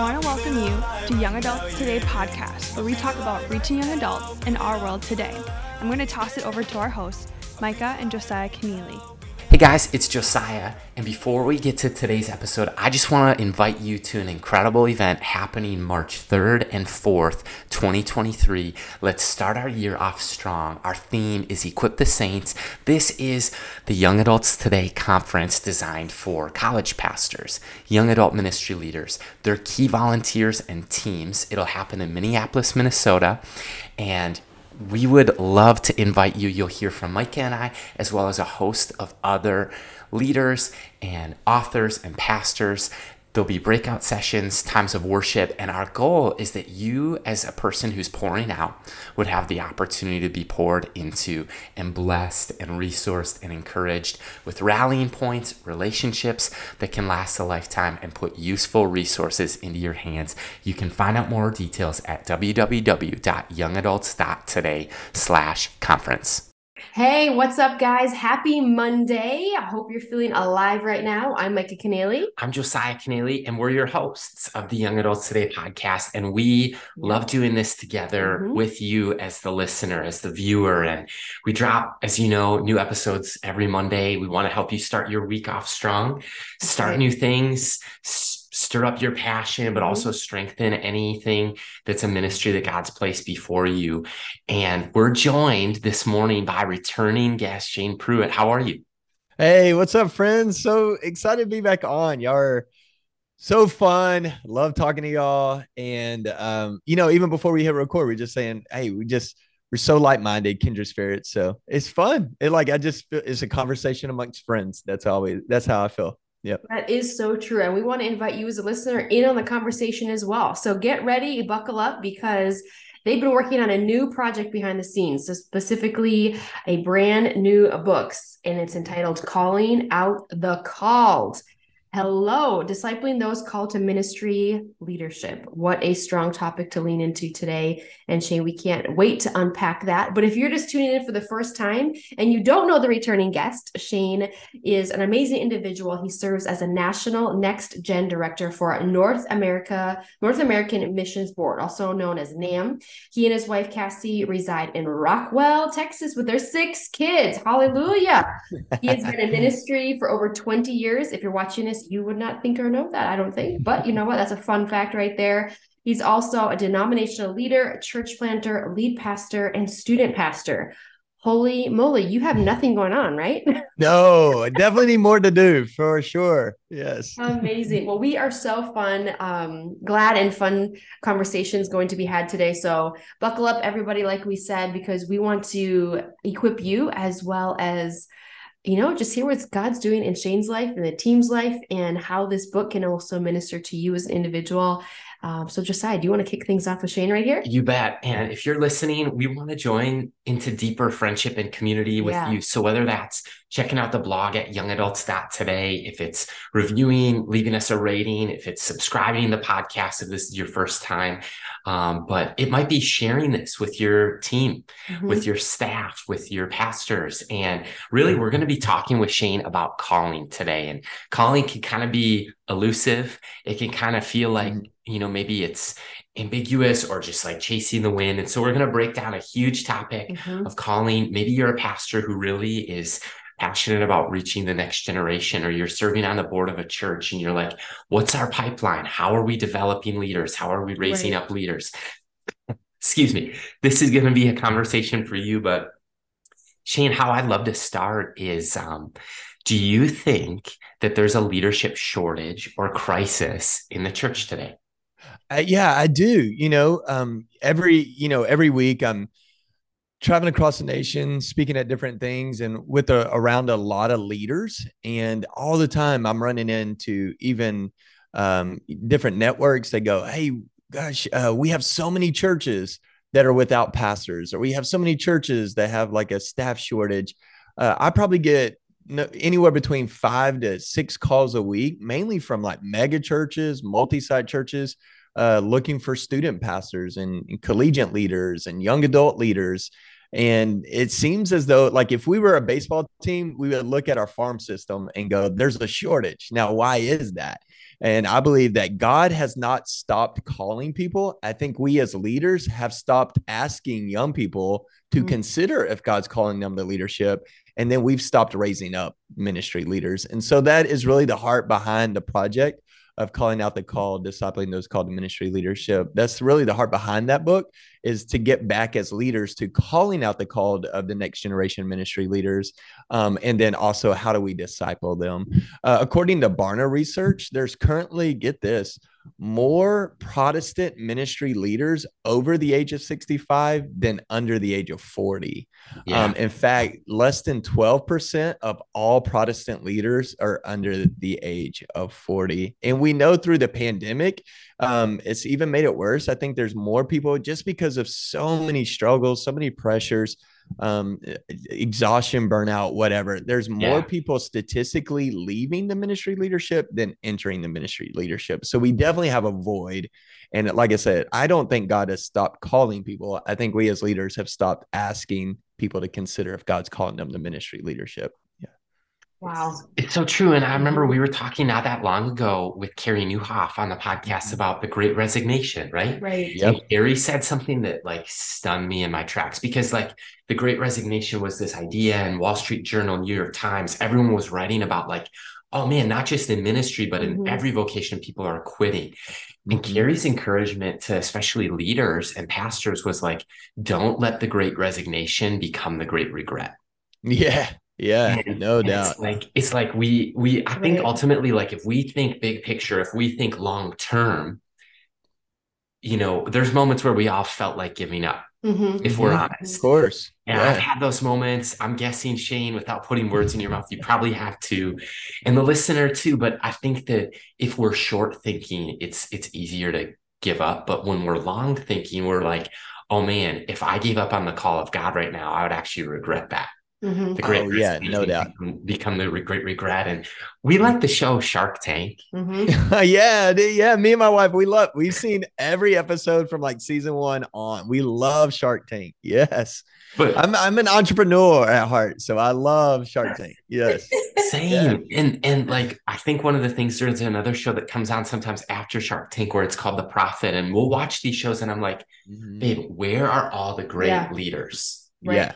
I want to welcome you to Young Adults Today podcast, where we talk about reaching young adults in our world today. I'm going to toss it over to our hosts, Micah and Josiah Kennealy. Hey guys, it's Josiah, and before we get to today's episode, I just want to invite you to an incredible event happening March 3rd and 4th, 2023. Let's start our year off strong. Our theme is Equip the Saints. This is the Young Adults Today conference designed for college pastors, young adult ministry leaders, their key volunteers, and teams. It'll happen in Minneapolis, Minnesota, and we would love to invite you. You'll hear from Micah and I, as well as a host of other leaders and authors and pastors There'll be breakout sessions, times of worship, and our goal is that you, as a person who's pouring out, would have the opportunity to be poured into and blessed and resourced and encouraged with rallying points, relationships that can last a lifetime, and put useful resources into your hands. You can find out more details at www.youngadults.today/conference. Hey, what's up, guys? Happy Monday. I hope you're feeling alive right now. I'm Micah Kennealy. I'm Josiah Kennealy, and we're your hosts of the Young Adults Today podcast. And we love doing this together mm-hmm. with you as the listener, as the viewer. And we drop, as you know, new episodes every Monday. We want to help you start your week off strong, start okay. new things stir up your passion, but mm-hmm. also strengthen anything that's a ministry that God's placed before you. And we're joined this morning by returning guest Shane Pruitt. How are you? Hey, what's up, friends? So excited to be back on. Y'all are so fun. Love talking to y'all. And um, you know, even before we hit record, we're just saying, hey, we just we're so like-minded, kindred spirits. So it's fun. It like I just feel it's a conversation amongst friends. That's always that's how I feel. Yep. That is so true. And we want to invite you as a listener in on the conversation as well. So get ready, buckle up because they've been working on a new project behind the scenes. So specifically a brand new books and it's entitled Calling Out the Called. Hello, discipling those called to ministry leadership. What a strong topic to lean into today. And Shane, we can't wait to unpack that. But if you're just tuning in for the first time and you don't know the returning guest, Shane is an amazing individual. He serves as a national next gen director for North America, North American Missions Board, also known as NAMB. He and his wife Kasi reside in Rockwall, Texas, with their six kids. Hallelujah. He has been in ministry for over 20 years. If you're watching this, you would not think or know that, I don't think. But you know what? That's a fun fact right there. He's also a denominational leader, a church planter, lead pastor, and student pastor. Holy moly, you have nothing going on, right? No, I definitely need more to do for sure. Yes. Amazing. Well, we are so fun, um, glad and fun conversations going to be had today. So buckle up, everybody, like we said, because we want to equip you as well as you know, just hear what God's doing in Shane's life and the team's life and how this book can also minister to you as an individual. Um, so, Josiah, do you want to kick things off with Shane right here? You bet. And if you're listening, we want to join into deeper friendship and community with yeah. you. So, whether that's checking out the blog at youngadults.today, if it's reviewing, leaving us a rating, if it's subscribing to the podcast, if this is your first time, um, but it might be sharing this with your team, mm-hmm. with your staff, with your pastors. And really, we're going to be talking with Shane about calling today. And calling can kind of be elusive, it can kind of feel like, mm-hmm. You know, maybe it's ambiguous or just like chasing the wind. And so we're going to break down a huge topic mm-hmm. of calling. Maybe you're a pastor who really is passionate about reaching the next generation or you're serving on the board of a church and you're like what's our pipeline how are we developing leaders how are we raising right. up leaders excuse me this is going to be a conversation for you but shane how i'd love to start is um, do you think that there's a leadership shortage or crisis in the church today yeah i do you know um, every you know every week i'm traveling across the nation, speaking at different things, and with a, around a lot of leaders. And all the time, I'm running into even um, different networks that go, "Hey, gosh, uh, we have so many churches that are without pastors, or we have so many churches that have like a staff shortage." Uh, I probably get anywhere between five to six calls a week, mainly from like mega churches, multi-site churches, uh, looking for student pastors and, and collegiate leaders and young adult leaders And it seems as though, like, if we were a baseball team, we would look at our farm system and go, there's a shortage. Now, why is that? And I believe that God has not stopped calling people. I think we as leaders have stopped asking young people to mm-hmm. consider if God's calling them to leadership. And then we've stopped raising up ministry leaders. And so that is really the heart behind the project of calling out the call, discipling those called to ministry leadership. That's really the heart behind that book is to get back as leaders to calling out the call of the next generation ministry leaders. Um, and then also, how do we disciple them? Uh, according to Barna research, there's currently, get this, more Protestant ministry leaders over the age of 65 than under the age of 40. Yeah. Um, in fact, less than 12% of all Protestant leaders are under the age of 40. And we know through the pandemic, um, it's even made it worse. I think there's more people just because of so many struggles, so many pressures um, exhaustion, burnout, whatever. There's more yeah. people statistically leaving the ministry leadership than entering the ministry leadership. So we definitely have a void. And like I said, I don't think God has stopped calling people. I think we as leaders have stopped asking people to consider if God's calling them to ministry leadership. Wow. It's so true. And I remember we were talking not that long ago with Carey Nieuwhof on the podcast mm-hmm. about the great resignation, right? Right. Yep. And Carey said something that like stunned me in my tracks because like the great resignation was this idea in Wall Street Journal, New York Times, everyone was writing about like, oh man, not just in ministry, but in mm-hmm. every vocation, people are quitting. And mm-hmm. Encouragement to especially leaders and pastors was like, don't let the great resignation become the great regret. Yeah. Yeah, and, no doubt. It's like it's like we we I think ultimately like if we think big picture, if we think long term, you know, there's moments where we all felt like giving up. Mm-hmm. If we're mm-hmm. honest, of course, and yeah. I've had those moments. I'm guessing Shane, without putting words in your mouth, you probably have to, and the listener too. But I think that if we're short thinking, it's it's easier to give up. But when we're long thinking, we're like, oh man, if I gave up on the call of God right now, I would actually regret that. Mm-hmm. The great oh, yeah, no doubt. Become, the great regret, and we like the show Shark Tank. Mm-hmm. yeah, yeah. Me and my wife, we love. We've seen every episode from like season one on. We love Shark Tank. Yes, but I'm I'm an entrepreneur at heart, so I love Shark Tank. Yes, same. Yeah. And and like I think one of the things there's another show that comes on sometimes after Shark Tank where it's called The Profit, and we'll watch these shows, and I'm like, mm-hmm. babe, where are all the great yeah. leaders? Right. Yeah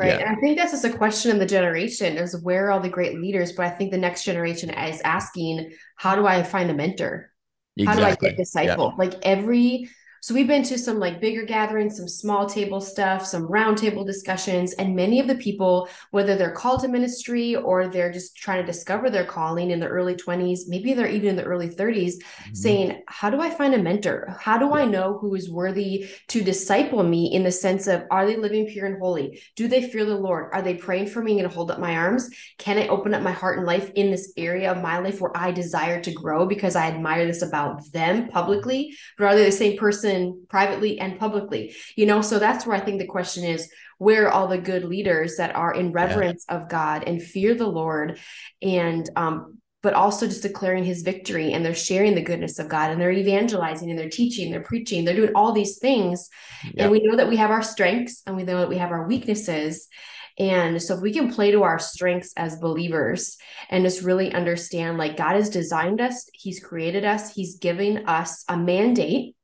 Right. Yeah. And I think that's just a question in the generation is where are all the great leaders? But I think the next generation is asking, how do I find a mentor? Exactly. How do I get disciple? Yeah. Like every so we've been to some like bigger gatherings, some small table stuff, some roundtable discussions, and many of the people, whether they're called to ministry or they're just trying to discover their calling in the early 20s, maybe they're even in the early 30s, mm-hmm. saying, How do I find a mentor? How do I know who is worthy to disciple me in the sense of are they living pure and holy? Do they fear the Lord? Are they praying for me and hold up my arms? Can I open up my heart and life in this area of my life where I desire to grow because I admire this about them publicly? But are they the same person? Person privately and publicly you know so that's where i think the question is where are all the good leaders that are in reverence yeah. of god and fear the lord and um but also just declaring his victory and they're sharing the goodness of God and they're evangelizing and they're teaching, they're preaching, they're doing all these things. And we know that we have our strengths and we know that we have our weaknesses. And so if we can play to our strengths as believers and just really understand like God has designed us, he's created us, he's giving us a mandate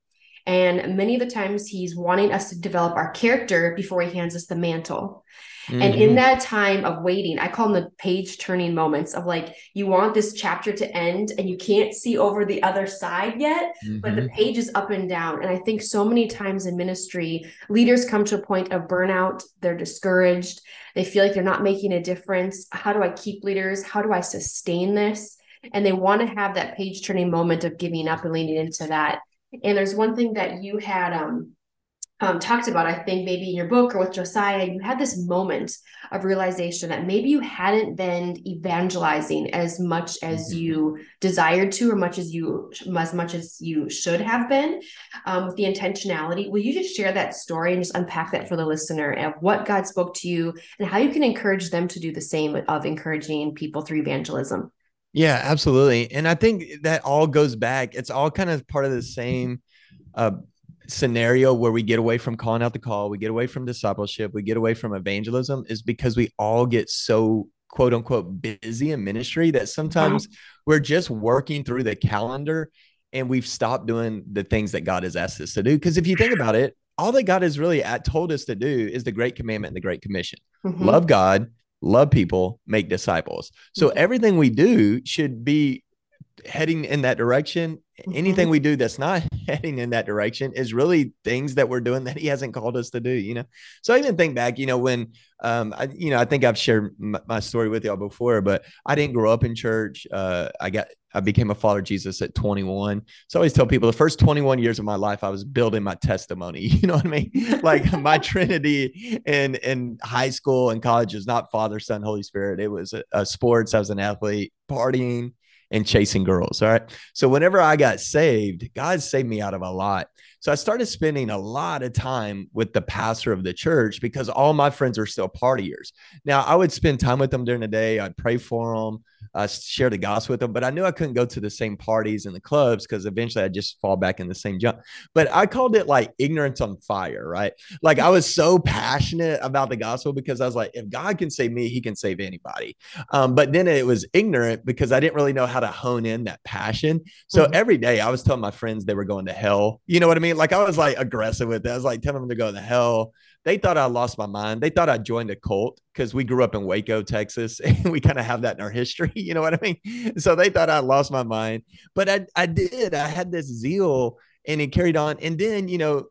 and many of the times he's wanting us to develop our character before he hands us the mantle. Mm-hmm. And in mm-hmm. that time of waiting, I call them the page turning moments of like, you want this chapter to end and you can't see over the other side yet, mm-hmm. but the mm-hmm. page is up and down. And I think so many times in ministry, leaders come to a point of burnout. They're discouraged. They feel like they're not making a difference. How do I keep leaders? How do I sustain this? And they want to have that page turning moment of giving up and leaning into that. And there's one thing that you had um, um, talked about, I think maybe in your book or with Josiah, you had this moment of realization that maybe you hadn't been evangelizing as much as mm-hmm. you desired to, or much as you as much as you should have been, um, with the intentionality. Will you just share that story and just unpack that for the listener of what God spoke to you and how you can encourage them to do the same of encouraging people through evangelism? Yeah, absolutely. And I think that all goes back. It's all kind of part of the same uh scenario where we get away from calling out the call, we get away from discipleship, we get away from evangelism is because we all get so quote unquote busy in ministry that sometimes we're just working through the calendar and we've stopped doing the things that God has asked us to do. Because if you think about it, all that God has really at, told us to do is the great commandment and the great commission mm-hmm. love God, love people, make disciples. So mm-hmm. everything we do should be heading in that direction. Mm-hmm. Anything we do that's not heading in that direction is really things that we're doing that he hasn't called us to do, you know? So I even think back, you know, when, um, I, you know, I think I've shared my, my story with y'all before, but I didn't grow up in church. Uh, I got, I became a follower of Jesus at 21. So I always tell people the first 21 years of my life, I was building my testimony. You know what I mean? like my Trinity in, in high school and college is not Father, Son, Holy Spirit. It was a, a sports. I was an athlete, partying, and chasing girls. All right. So whenever I got saved, God saved me out of a lot. So I started spending a lot of time with the pastor of the church because all my friends are still partiers. Now I would spend time with them during the day. I'd pray for them uh, share the gospel with them. But I knew I couldn't go to the same parties and the clubs because eventually I'd just fall back in the same junk. But I called it like ignorance on fire, right? Like I was so passionate about the gospel because I was like, if God can save me, he can save anybody. Um, but then it was ignorant because I didn't really know how to hone in that passion. So mm-hmm. every day I was telling my friends they were going to hell. You know what I mean? Like I was like aggressive with it. I was like telling them to go to hell they thought I lost my mind. They thought I joined a cult because we grew up in Waco, Texas, and we kind of have that in our history. You know what I mean? So they thought I lost my mind, but I, I did. I had this zeal and it carried on. And then, you know,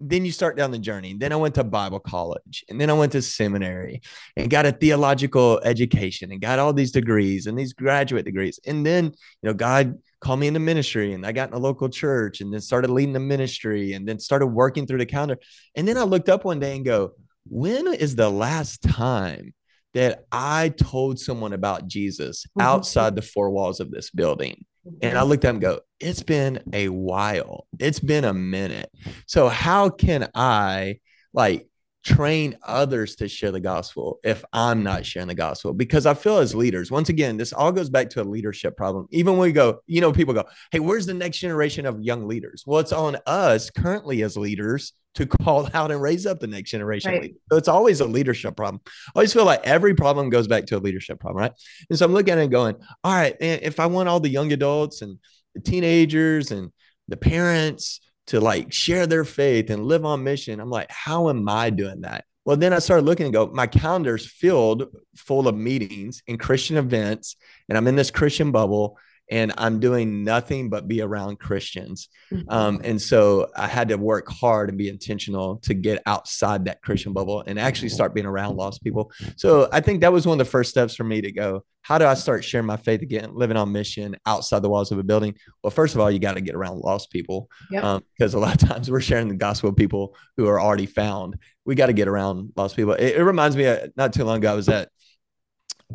then you start down the journey. Then I went to Bible college and then I went to seminary and got a theological education and got all these degrees and these graduate degrees. And then, you know, God called me into ministry and I got in a local church and then started leading the ministry and then started working through the calendar. And then I looked up one day and go, when is the last time that I told someone about Jesus mm-hmm. outside the four walls of this building? And I looked at him and go, it's been a while. It's been a minute. So how can I like train others to share the gospel if I'm not sharing the gospel? Because I feel as leaders, once again, this all goes back to a leadership problem. Even when we go, you know, people go, hey, where's the next generation of young leaders? Well, it's on us currently as leaders to call out and raise up the next generation. Right. So it's always a leadership problem. I always feel like every problem goes back to a leadership problem, right? And so I'm looking at it going, all right, man, if I want all the young adults and the teenagers and the parents to like share their faith and live on mission. I'm like, how am I doing that? Well, then I started looking and go, my calendar's filled full of meetings and Christian events, and I'm in this Christian bubble and I'm doing nothing but be around Christians. Mm-hmm. Um, and so I had to work hard and be intentional to get outside that Christian bubble and actually start being around lost people. So I think that was one of the first steps for me to go, how do I start sharing my faith again, living on mission outside the walls of a building? Well, first of all, you got to get around lost people because yep. um, a lot of times we're sharing the gospel with people who are already found. We got to get around lost people. It, it reminds me, of, not too long ago, I was at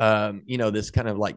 um, you know, this kind of like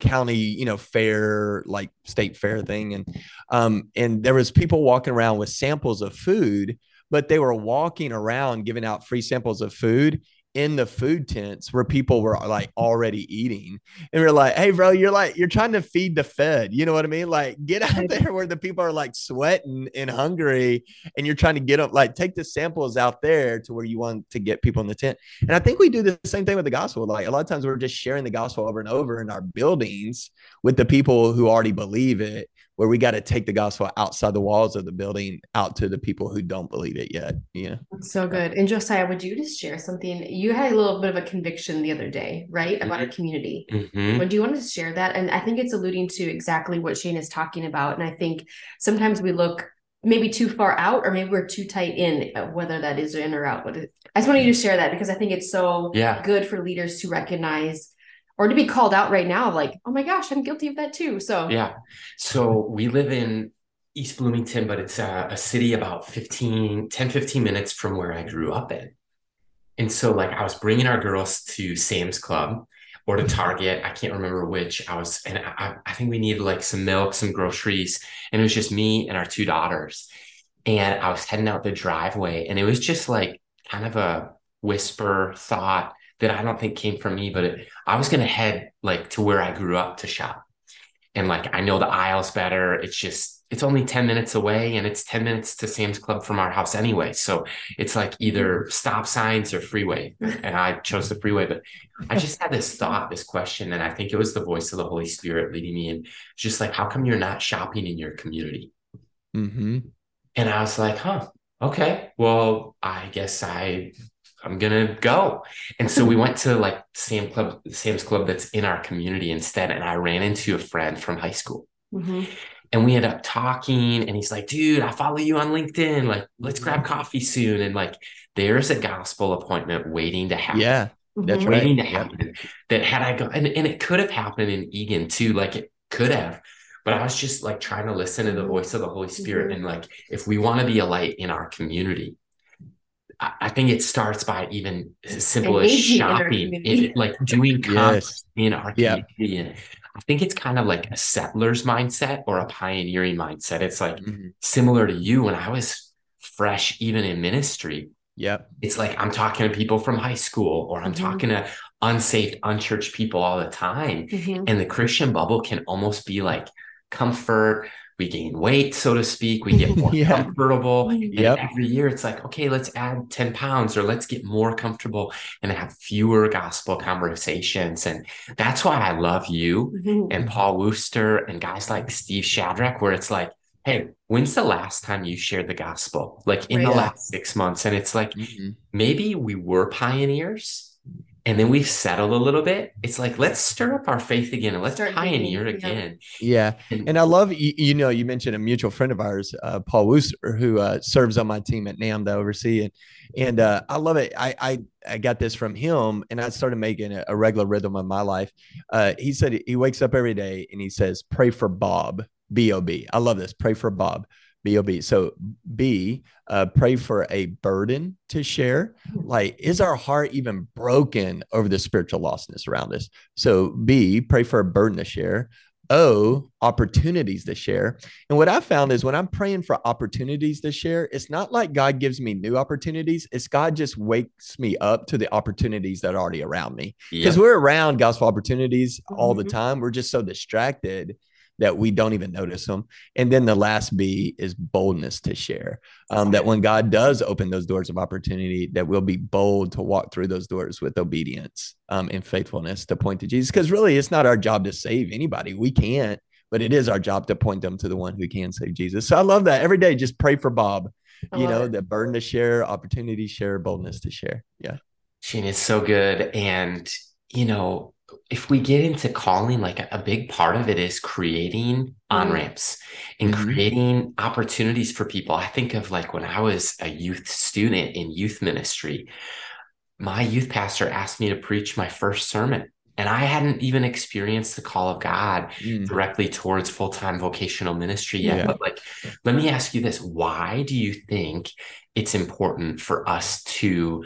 county you know fair like state fair thing. And um and there was people walking around with samples of food but they were walking around giving out free samples of food in the food tents where people were like already eating. And we're like hey bro you're like you're trying to feed the fed. You know what i mean? Like get out there where the people are like sweating and hungry and you're trying to get them like take the samples out there to where you want to get people in the tent. And i think we do the same thing with the gospel. Like a lot of times we're just sharing the gospel over and over in our buildings with the people who already believe it where we got to take the gospel outside the walls of the building out to the people who don't believe it yet. Yeah. so good. And Josiah, would you just share something? You had a little bit of a conviction the other day, right? About mm-hmm. a community. Mm-hmm. Would you want to share that? And I think it's alluding to exactly what Shane is talking about. And I think sometimes we look maybe too far out or maybe we're too tight in uh, whether that is in or out. But I just wanted you to share that because I think it's so yeah. good for leaders to recognize or to be called out right now like oh my gosh i'm guilty of that too. So yeah. So we live in east bloomington but it's a, a, city about 15 10 15 minutes from where i grew up in. And so like i was bringing our girls to sam's club or to target. I can't remember which. I was and I, I think we needed like some milk some groceries and it was just me and our two daughters. And i was heading out the driveway and it was just like kind of a whisper thought that I don't think came from me, but it, I was going to head like to where I grew up to shop. And like, I know the aisles better. It's just, it's only 10 minutes away and it's 10 minutes to Sam's Club from our house anyway. So it's like either stop signs or freeway. And I chose the freeway, but I just had this thought, this question, and I think it was the voice of the Holy Spirit leading me in. Just like, how come you're not shopping in your community? Mm-hmm. And I was like, huh, okay, well, I guess I I'm gonna go. And so we went to like Sam Club, Sam's Club that's in our community instead. And I ran into a friend from high school. Mm-hmm. And we ended up talking, and he's like, dude, I follow you on LinkedIn. Like, let's grab mm-hmm. coffee soon. And like, there's a gospel appointment waiting to happen. Yeah. That's waiting right. to happen. Yep. That had I go, and, and it could have happened in Eagan too. Like it could have, but I was just like trying to listen to the voice of the Holy Spirit. Mm-hmm. And like, if we want to be a light in our community, I think it starts by even as simple as shopping, like doing commerce yes. in our community. Yep. And I think it's kind of like a settler's mindset or a pioneering mindset. It's like mm-hmm. similar to you when I was fresh, even in ministry. Yep. It's like I'm talking to people from high school or I'm mm-hmm. talking to unsaved, unchurched people all the time. Mm-hmm. And the Christian bubble can almost be like comfort, we gain weight, so to speak. We get more yeah. comfortable. Yep. And every year it's like, okay, let's add 10 pounds or let's get more comfortable and have fewer gospel conversations. And that's why I love you mm-hmm. and Paul Worcester and guys like Steve Shadrach, where it's like, hey, when's the last time you shared the gospel? Like in right. the last six months. And it's like, mm-hmm. maybe we were pioneers and then we've settled a little bit. It's like let's stir up our faith again and let's Start pioneer thinking, again. Yeah, and, and, I love you. You know, you mentioned a mutual friend of ours, uh, Paul Worcester, who uh, serves on my team at NAMB that I oversee, and and uh, I love it. I, I I got this from him, and I started making a, a regular rhythm of my life. Uh, he said he wakes up every day and he says, "Pray for Bob." B O B. I love this. Pray for Bob. B-O-B. So B, uh, pray for a burden to share. Like, is our heart even broken over the spiritual lostness around us? So B, pray for a burden to share. O, opportunities to share. And what I found is when I'm praying for opportunities to share, it's not like God gives me new opportunities. It's God just wakes me up to the opportunities that are already around me. Because yep. we're around gospel opportunities all the mm-hmm. time. We're just so distracted that we don't even notice them. And then the last B is boldness to share. Um, that when God does open those doors of opportunity, that we'll be bold to walk through those doors with obedience um, and faithfulness to point to Jesus. Because really, it's not our job to save anybody. We can't, but it is our job to point them to the one who can save Jesus. So I love that every day. Just pray for Bob. you know, it. the burden to share, opportunity to share, boldness to share. Yeah. Shane is so good. And, you know, if we get into calling, like a, a big part of it is creating on ramps and mm-hmm. creating opportunities for people. I think of like when I was a youth student in youth ministry, my youth pastor asked me to preach my first sermon. And I hadn't even experienced the call of God mm. directly towards full time vocational ministry yet. Yeah. But, like, let me ask you this why do you think it's important for us to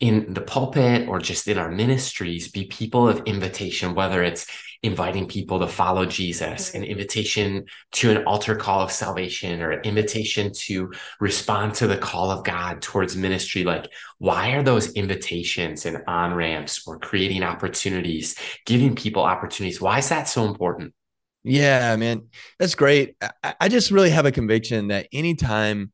in the pulpit or just in our ministries be people of invitation, whether it's inviting people to follow Jesus, mm-hmm. an invitation to an altar call of salvation, or an invitation to respond to the call of God towards ministry. Like, why are those invitations and on ramps or creating opportunities, giving people opportunities? Why is that so important? Yeah, man, that's great. I, I just really have a conviction that anytime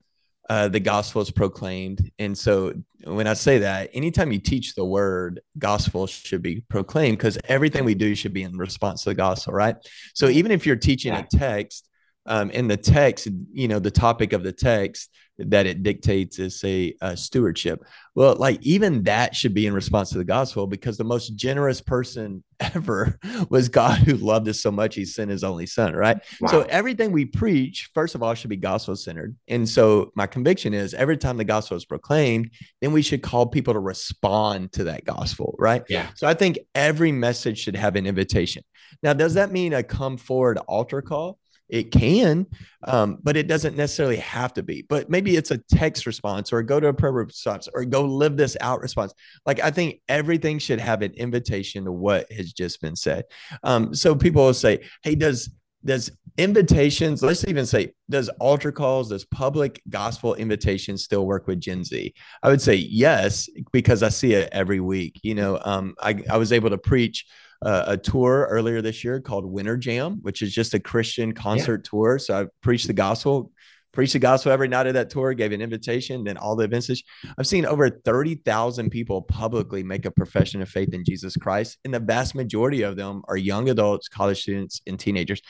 uh, the gospel is proclaimed. And so when I say that, anytime you teach the word, gospel should be proclaimed because everything we do should be in response to the gospel, right? So even if you're teaching a text, um, in the text, you know, the topic of the text that it dictates is say uh, stewardship. Well, like even that should be in response to the gospel because the most generous person ever was God who loved us so much he sent his only son, right? Wow. So everything we preach, first of all, should be gospel centered. And so my conviction is every time the gospel is proclaimed, then we should call people to respond to that gospel, right? Yeah. So I think every message should have an invitation. Now, does that mean a come forward altar call? It can, um, but it doesn't necessarily have to be. But maybe it's a text response or go to a prayer response or go live this out response. Like I think everything should have an invitation to what has just been said. Um, so people will say, "Hey, does does invitations? Let's even say, does altar calls, does public gospel invitations still work with Gen Z?" I would say yes because I see it every week. You know, um, I I was able to preach uh, a tour earlier this year called Winter Jam, which is just a Christian concert yeah. tour. So I preached the gospel, preached the gospel every night of that tour, gave an invitation, then all the events. I've seen over 30,000 people publicly make a profession of faith in Jesus Christ. And the vast majority of them are young adults, college students, and teenagers.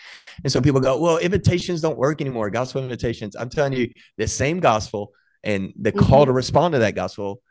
And so people go, well, invitations don't work anymore. Gospel invitations. I'm telling you, the same gospel and the mm-hmm. call to respond to that gospel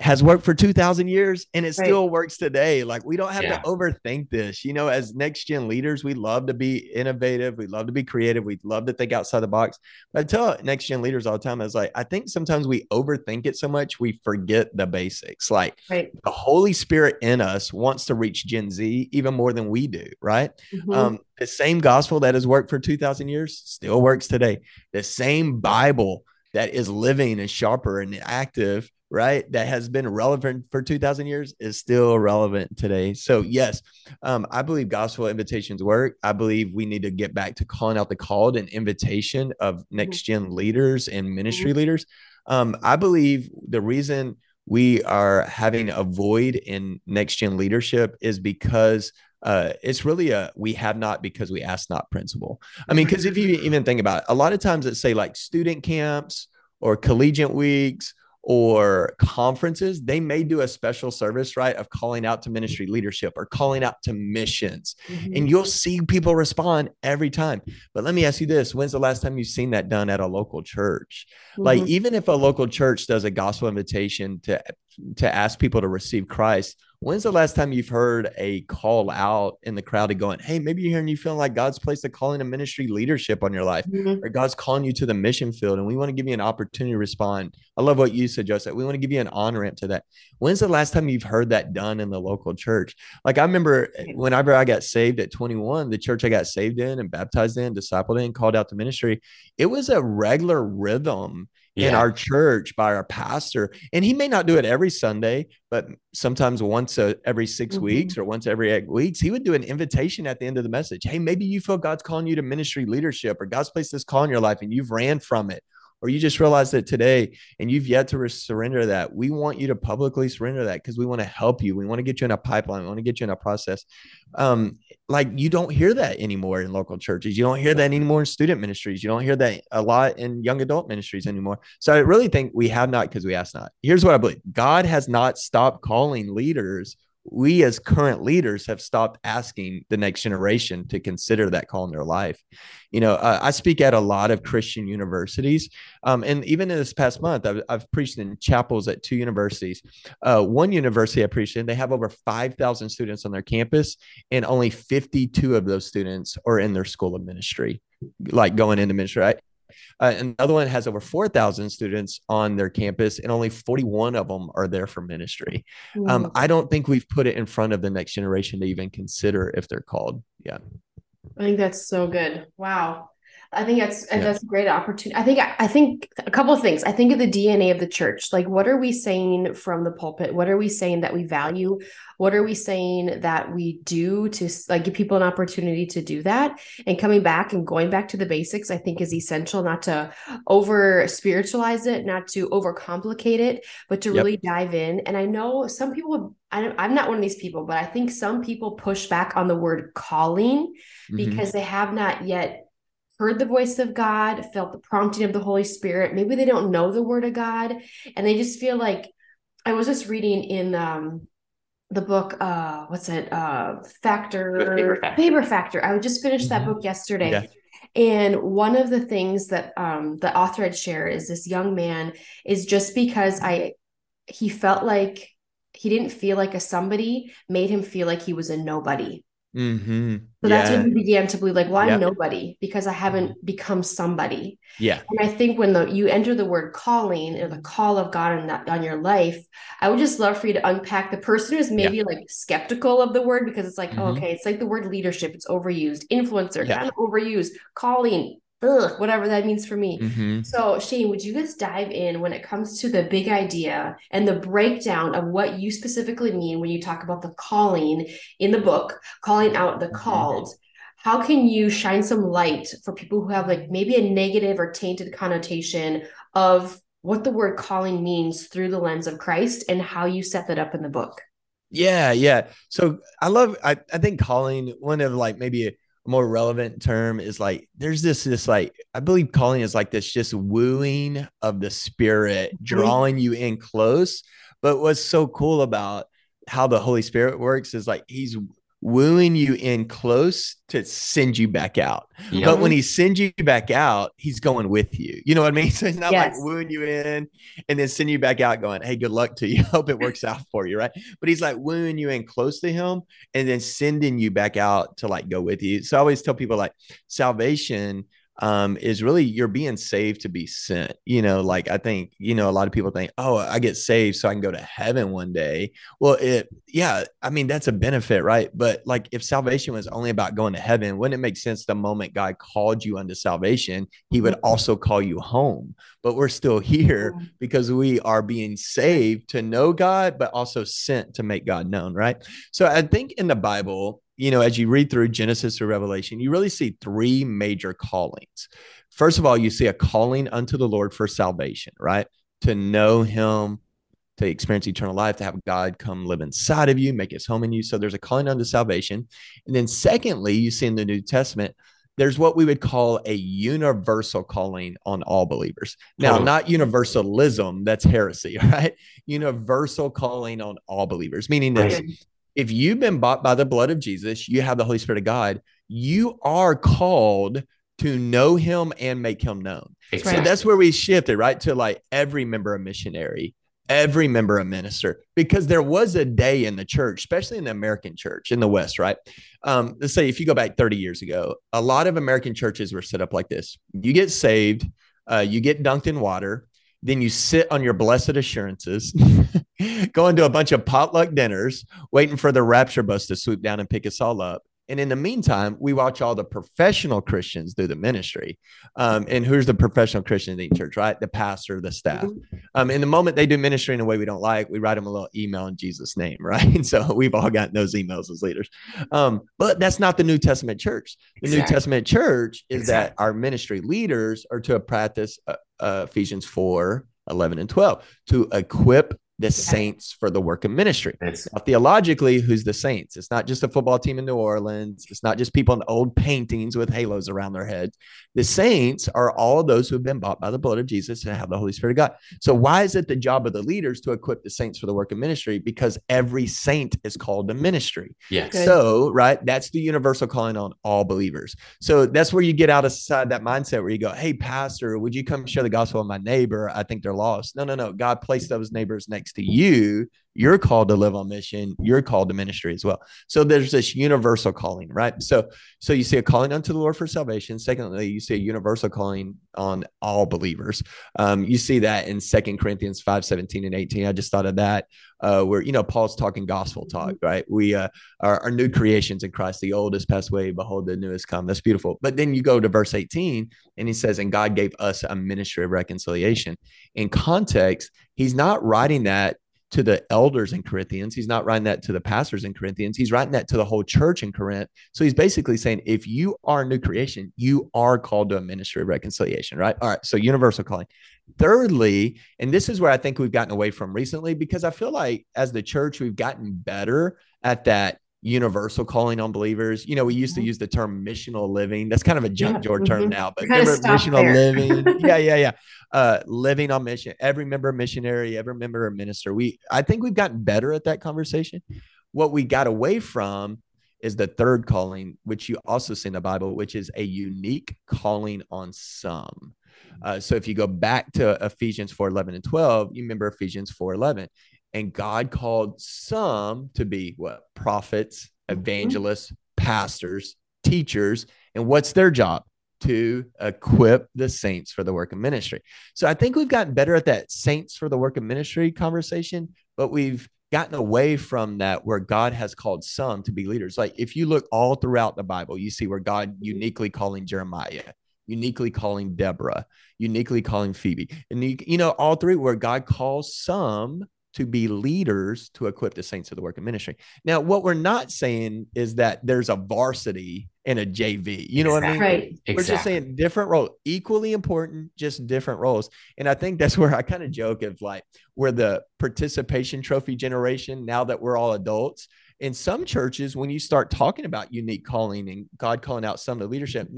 has worked for 2000 years and it right. still works today like we don't have yeah. to overthink this you know as next gen leaders we love to be innovative we love to be creative we love to think outside the box but i tell next gen leaders all the time i was like i think sometimes we overthink it so much we forget the basics like right. the holy spirit in us wants to reach gen z even more than we do right mm-hmm. um, the same gospel that has worked for 2000 years still works today the same bible that is living and sharper and active right that has been relevant for 2000 years is still relevant today so yes um, i believe gospel invitations work i believe we need to get back to calling out the called and invitation of mm-hmm. next gen leaders and ministry mm-hmm. leaders um, i believe the reason we are having a void in next gen leadership is because uh, it's really a we have not because we ask not principle. I mean, because if you even think about it, a lot of times it's say like student camps or collegiate weeks or conferences, they may do a special service, right, of calling out to ministry leadership or calling out to missions. Mm-hmm. And you'll see people respond every time. But let me ask you this when's the last time you've seen that done at a local church? Mm-hmm. Like, even if a local church does a gospel invitation to, to ask people to receive Christ, When's the last time you've heard a call out in the crowd and going, Hey, maybe you're hearing you feeling like God's placed a calling to ministry leadership on your life, mm-hmm. or God's calling you to the mission field, and we want to give you an opportunity to respond. I love what you said, Joseph. We want to give you an on ramp to that. When's the last time you've heard that done in the local church? Like I remember whenever I got saved at 21, the church I got saved in and baptized in, discipled in, called out to ministry, it was a regular rhythm yeah. in our church by our pastor. And he may not do it every Sunday, but sometimes once a, every 6 mm-hmm. weeks or once every eight weeks, he would do an invitation at the end of the message. Hey, maybe you feel God's calling you to ministry leadership or God's placed this call in your life and you've ran from it or you just realized it today and you've yet to surrender that, we want you to publicly surrender that because we want to help you. We want to get you in a pipeline. We want to get you in a process. Um, like you don't hear that anymore in local churches. You don't hear that anymore in student ministries. You don't hear that a lot in young adult ministries anymore. So I really think we have not because we ask not. Here's what I believe God has not stopped calling leaders we as current leaders have stopped asking the next generation to consider that call in their life. You know, uh, I speak at a lot of Christian universities, um, and even in this past month, I've, I've preached in chapels at two universities. Uh, one university I preached in, they have over five thousand students on their campus, and only fifty-two of those students are in their school of ministry, like going into ministry. Right? Uh, another one has over 4,000 students on their campus, and only 41 of them are there for ministry. Mm-hmm. Um, I don't think we've put it in front of the next generation to even consider if they're called. Yeah. I think that's so good. Wow. I think that's yeah. that's a great opportunity. I think I think a couple of things. I think of the DNA of the church. Like, what are we saying from the pulpit? What are we saying that we value? What are we saying that we do to like give people an opportunity to do that? And coming back and going back to the basics, I think is essential. Not to over spiritualize it, not to overcomplicate it, but to yep. really dive in. And I know some people. I I'm not one of these people, but I think some people push back on the word calling mm-hmm. because they have not yet heard the voice of God, felt the prompting of the Holy Spirit. Maybe they don't know the word of God and they just feel like I was just reading in um the book uh what's it uh factor Faber Factor, Factor. I just finished that mm-hmm. book yesterday. Yeah. And one of the things that um the author had shared is this young man is just because I he felt like he didn't feel like a somebody made him feel like he was a nobody. Mm-hmm. So yeah. that's when you began to believe, like, well, I'm nobody because I haven't become somebody. Yeah. And I think when the you enter the word calling or the call of God on that on your life, I would just love for you to unpack the person who's maybe yeah. like skeptical of the word because it's like, mm-hmm. oh, okay, it's like the word leadership, it's overused, influencer, yeah. kind of overused, calling, ugh, whatever that means for me. Mm-hmm. So, Shane, would you just dive in when it comes to the big idea and the breakdown of what you specifically mean when you talk about the calling in the book, calling out the mm-hmm. called? How can you shine some light for people who have like maybe a negative or tainted connotation of what the word calling means through the lens of Christ and how you set that up in the book? Yeah, yeah. So I love I, I think calling one of like maybe a more relevant term is like there's this this like I believe calling is like this just wooing of the spirit, mm-hmm. drawing you in close. But what's so cool about how the Holy Spirit works is like he's wooing you in close to send you back out. Yep. But when he sends you back out, he's going with you. You know what I mean? So it's not yes. like wooing you in and then send you back out going, Hey, good luck to you. Hope it works out for you. Right. But he's like wooing you in close to him and then sending you back out to like go with you. So I always tell people like salvation um, is really you're being saved to be sent. You know, like I think, you know, a lot of people think, oh, I get saved so I can go to heaven one day. Well, it, yeah, I mean, that's a benefit, right? But like if salvation was only about going to heaven, wouldn't it make sense the moment God called you unto salvation, he would mm-hmm. also call you home? But we're still here because we are being saved to know God, but also sent to make God known, right? So I think in the Bible, you know, as you read through Genesis to Revelation, you really see three major callings. First of all, you see a calling unto the Lord for salvation, right? To know Him, to experience eternal life, to have God come live inside of you, make His home in you. So there's a calling unto salvation. And then, secondly, you see in the New Testament, there's what we would call a universal calling on all believers. Now, not universalism, that's heresy, right? Universal calling on all believers, meaning that if you've been bought by the blood of Jesus, you have the Holy Spirit of God, you are called to know him and make him known. Exactly. So that's where we shifted, right? To like every member of missionary, every member of minister, because there was a day in the church, especially in the American church in the West, right? Um, let's say if you go back 30 years ago, a lot of American churches were set up like this you get saved, uh, you get dunked in water, then you sit on your blessed assurances, going to a bunch of potluck dinners, waiting for the rapture bus to swoop down and pick us all up. And in the meantime, we watch all the professional Christians do the ministry. Um, and who's the professional Christian in the church, right? The pastor, the staff. Mm-hmm. Um, and the moment they do ministry in a way we don't like, we write them a little email in Jesus' name, right? And so we've all gotten those emails as leaders. Um, but that's not the New Testament church. The exactly. New Testament church is exactly. that our ministry leaders are to practice uh, uh, Ephesians 4 11 and 12 to equip the saints for the work of ministry. Now, theologically, who's the saints? It's not just a football team in New Orleans. It's not just people in old paintings with halos around their heads. The saints are all of those who have been bought by the blood of Jesus and have the Holy Spirit of God. So, why is it the job of the leaders to equip the saints for the work of ministry? Because every saint is called to ministry. Yes. So, right, that's the universal calling on all believers. So that's where you get out of that mindset where you go, "Hey, pastor, would you come share the gospel with my neighbor? I think they're lost." No, no, no. God placed those neighbors next to you you're called to live on mission you're called to ministry as well. So there's this universal calling right? So so you see a calling unto the lord for salvation. Secondly you see a universal calling on all believers. Um, you see that in second corinthians 5 17 and 18 i just thought of that uh, where you know paul's talking gospel talk right? We uh, are, are new creations in christ. The old has passed away. Behold the new has come. That's beautiful. But then you go to verse 18 and he says and god gave us a ministry of reconciliation. In context he's not writing that to the elders in Corinthians. He's not writing that to the pastors in Corinthians. He's writing that to the whole church in Corinth. So he's basically saying, if you are a new creation, you are called to a ministry of reconciliation, right? All right. So universal calling. Thirdly, and this is where I think we've gotten away from recently because I feel like as the church, we've gotten better at that universal calling on believers. You know, we used to mm-hmm. use the term missional living. That's kind of a junk yeah. term mm-hmm. now, but remember missional there. living. yeah, yeah, yeah. Uh, living on mission. Every member missionary, every member minister. We, I think we've gotten better at that conversation. What we got away from is the third calling, which you also see in the Bible, which is a unique calling on some. Uh, so if you go back to Ephesians 4 11 and 12, you remember Ephesians 4 11 and God called some to be what? Prophets, mm-hmm. evangelists, pastors, teachers. And what's their job? To equip the saints for the work of ministry. So I think we've gotten better at that saints for the work of ministry conversation, but we've gotten away from that where God has called some to be leaders. Like if you look all throughout the Bible, you see where God uniquely calling Jeremiah, uniquely calling Deborah, uniquely calling Phoebe. And you, you know, all three where God calls some to be leaders to equip the saints of the work of ministry. Now, what we're not saying is that there's a varsity and a JV. You know exactly. what I mean? Right. We're just saying different roles, equally important, just different roles. And I think that's where I kind of joke of like we're the participation trophy generation now that we're all adults in some churches, when you start talking about unique calling and God calling out some of the leadership,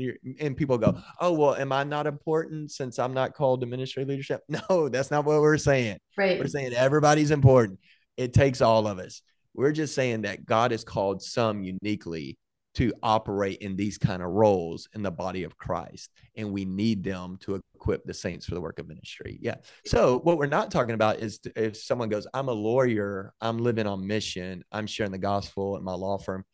and people go, "Oh, well, am I not important since I'm not called to ministry leadership?" No, that's not what we're saying. Right. We're saying everybody's important. It takes all of us. We're just saying that God has called some uniquely to operate in these kind of roles in the body of Christ. And we need them to equip the saints for the work of ministry. Yeah. So, what we're not talking about is if someone goes, I'm a lawyer, I'm living on mission, I'm sharing the gospel at my law firm.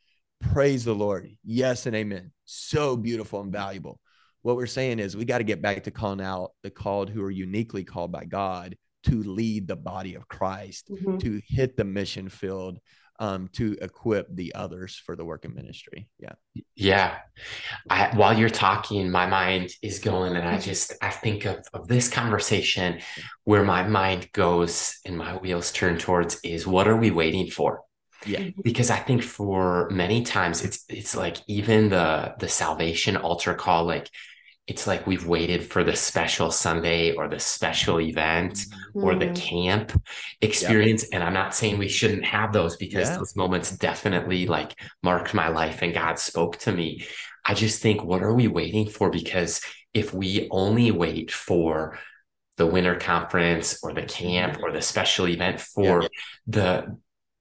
Praise the Lord. Yes and amen. So beautiful and valuable. What we're saying is we got to get back to calling out the called who are uniquely called by God to lead the body of Christ, mm-hmm. to hit the mission field, um, to equip the others for the work of ministry. Yeah. Yeah. I, while you're talking, my mind is going, and I just I think of of this conversation where my mind goes and my wheels turn towards is what are we waiting for? Yeah. Because I think for many times it's it's like even the the salvation altar call, like it's like we've waited for the special Sunday or the special event mm-hmm. or the mm-hmm. camp experience. And I'm not saying we shouldn't have those because yeah. those moments definitely like marked my life and God spoke to me. I just think, what are we waiting for? Because if we only wait for the winter conference or the camp or the special event for yeah. the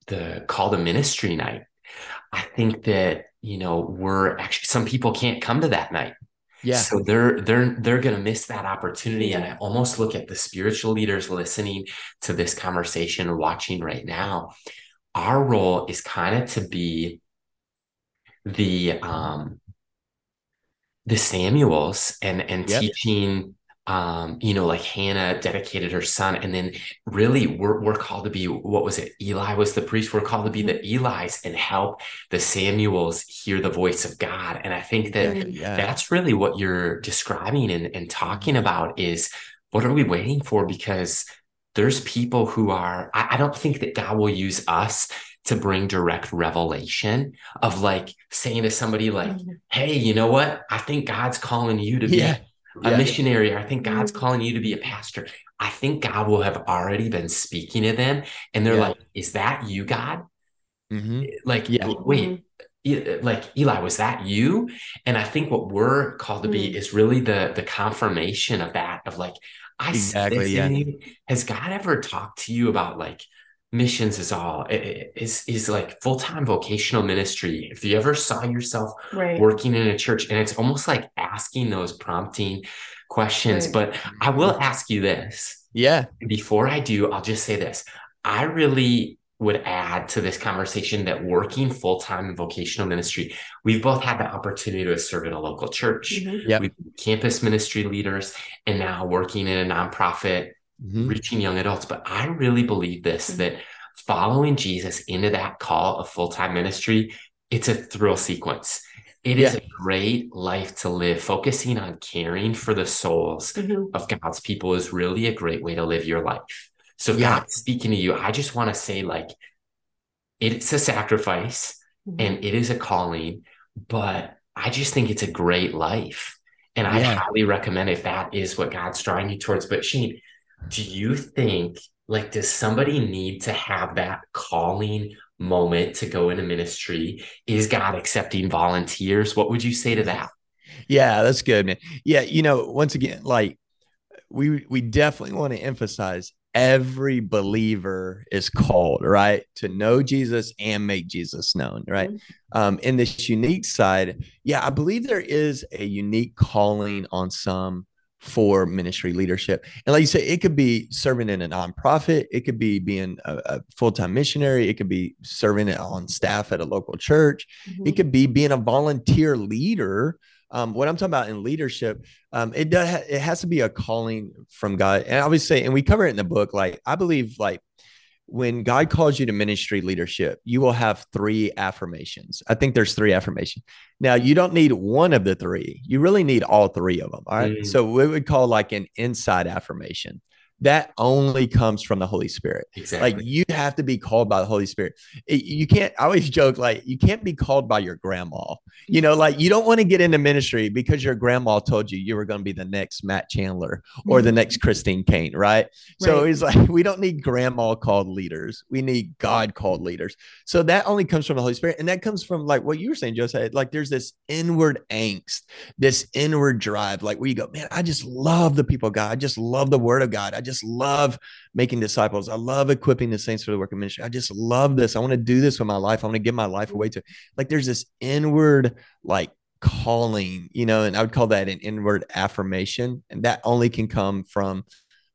the call to ministry night, I think that you know we're actually some people can't come to that night yeah. So they're they're they're going to miss that opportunity and I almost look at the spiritual leaders listening to this conversation watching right now. Our role is kind of to be the um the Samuels and and yep. teaching um, you know, like Hannah dedicated her son, and then really we're we're called to be what was it? Eli was the priest. We're called to be the mm-hmm. Eli's and help the Samuels hear the voice of God. And I think that yeah. that's really what you're describing and, and talking about is what are we waiting for? Because there's people who are, I, I don't think that God will use us to bring direct revelation of like saying to somebody like, mm-hmm. hey, you know what? I think God's calling you to be yeah a yeah. missionary. I think God's mm-hmm. calling you to be a pastor. I think God will have already been speaking to them. And they're yeah. like, Is that you, God? Mm-hmm. Like, yeah. wait, mm-hmm. like Eli, was that you? And I think what we're called to be mm-hmm. is really the the confirmation of that, of like, I exactly, yeah. Has God ever talked to you about like missions is all is is like full-time vocational ministry if you ever saw yourself right. working in a church and it's almost like asking those prompting questions right. but i will ask you this yeah before i do i'll just say this i really would add to this conversation that working full-time in vocational ministry we've both had the opportunity to serve in a local church mm-hmm. yep. we've campus ministry leaders and now working in a nonprofit mm-hmm. reaching young adults. But I really believe this mm-hmm. that following Jesus into that call of full time ministry, it's a thrill sequence. It yeah. is a great life to live. Focusing on caring for the souls mm-hmm. of God's people is really a great way to live your life. So, yeah. God's speaking to you, I just want to say, like, it's a sacrifice mm-hmm. and it is a calling, but I just think it's a great life. And I highly recommend if that is what God's drawing you towards. But Shane, do you think like does somebody need to have that calling moment to go into ministry? Is god accepting volunteers? What would you say to that? Yeah that's good man. Yeah you know once again like we we definitely want to emphasize every believer is called right? To know jesus and make jesus known right? Mm-hmm. um in this unique side yeah i believe there is a unique calling on some for ministry leadership. And like you say, it could be serving in a nonprofit, it could be being a, a full time missionary, it could be serving on staff at a local church, mm-hmm. it could be being a volunteer leader. Um, what I'm talking about in leadership, um, it does it has to be a calling from God. And obviously, and we cover it in the book. Like I believe, like when God calls you to ministry leadership, you will have three affirmations. I think there's three affirmations. Now, you don't need one of the three. You really need all three of them. All right. Mm. So we would call like an inside affirmation. That only comes from the Holy Spirit. Exactly. Like you have to be called by the Holy Spirit. It, you can't, I always joke, like, you can't be called by your grandma. You know, like you don't want to get into ministry because your grandma told you you were going to be the next Matt Chandler or mm-hmm. the next Christine Caine, right? right? So he's like, we don't need grandma called leaders. We need God called leaders. So that only comes from the Holy Spirit. And that comes from like what you were saying, Joseph. Like there's this inward angst, this inward drive, like where you go, man, I just love the people of God. I just love the word of God. I just just love making disciples. I love equipping the saints for the work of ministry. I just love this. I want to do this with my life. I want to give my life away to like there's this inward like calling, you know, and I would call that an inward affirmation. And that only can come from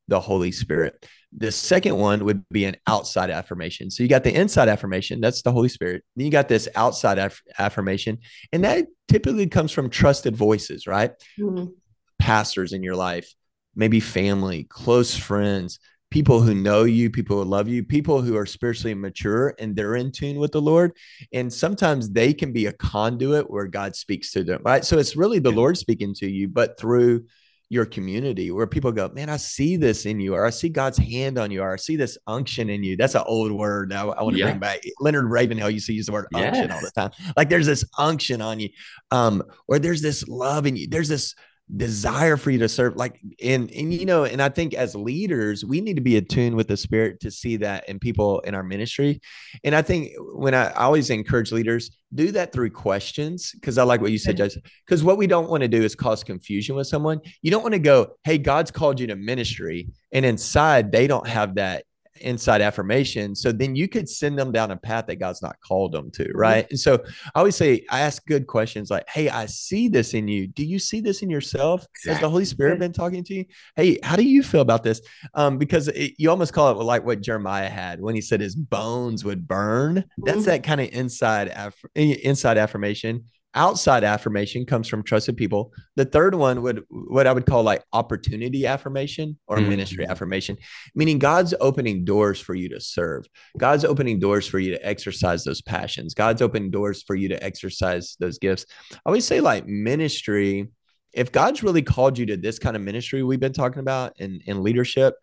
the Holy Spirit. The second one would be an outside affirmation. So you got the inside affirmation, that's the Holy Spirit. Then you got this outside aff- affirmation, and that typically comes from trusted voices, right? Mm-hmm. Pastors in your life, maybe family, close friends, people who know you, people who love you, people who are spiritually mature and they're in tune with the Lord. And sometimes they can be a conduit where God speaks to them, right? So it's really the Lord speaking to you, but through your community where people go, man, I see this in you, or I see God's hand on you, or I see this unction in you. That's an old word I, I want to yeah. bring back. Leonard Ravenhill used to use the word unction all the time. Like there's this unction on you, um, or there's this love in you. There's this desire for you to serve like and and you know and i think as leaders we need to be attuned with the spirit to see that in people in our ministry. And i think when i, I always encourage leaders do that through questions because i like what you said mm-hmm. judge because what we don't want to do is cause confusion with someone. You don't want to go hey god's called you to ministry and inside they don't have that inside affirmation. So then you could send them down a path that God's not called them to. Right. Mm-hmm. And so I always say, I ask good questions like, Hey, I see this in you. Do you see this in yourself? Exactly. Has the Holy Spirit been talking to you? Hey, how do you feel about this? Um, because it, you almost call it like what Jeremiah had when he said his bones would burn. That's mm-hmm. that kind of inside, aff- inside affirmation outside affirmation comes from trusted people. The third one would what I would call like opportunity affirmation or mm-hmm. ministry affirmation, meaning God's opening doors for you to serve. God's opening doors for you to exercise those passions. God's opening doors for you to exercise those gifts. I always say like ministry, if God's really called you to this kind of ministry we've been talking about in, in leadership,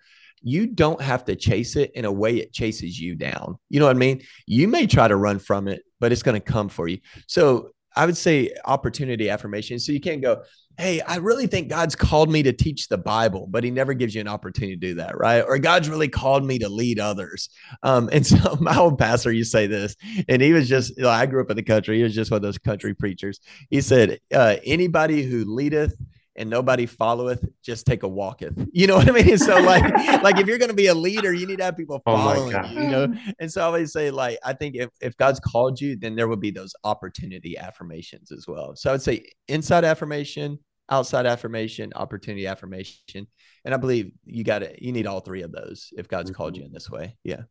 you don't have to chase it in a way it chases you down. You know what I mean? You may try to run from it, but it's going to come for you. So I would say opportunity affirmation. So you can't go, hey, I really think God's called me to teach the Bible, but He never gives you an opportunity to do that, right? Or God's really called me to lead others. Um, and so my old pastor to say this, and he was just, you know, I grew up in the country. He was just one of those country preachers. He said, uh, anybody who leadeth and nobody followeth, just take a walketh. You know what I mean? So like, like if you're going to be a leader, you need to have people oh following oh you, you know? And so I always say like, I think if, if God's called you, then there will be those opportunity affirmations as well. So I would say inside affirmation, outside affirmation, opportunity affirmation. And I believe you got to, you need all three of those if God's mm-hmm. called you in this way. Yeah.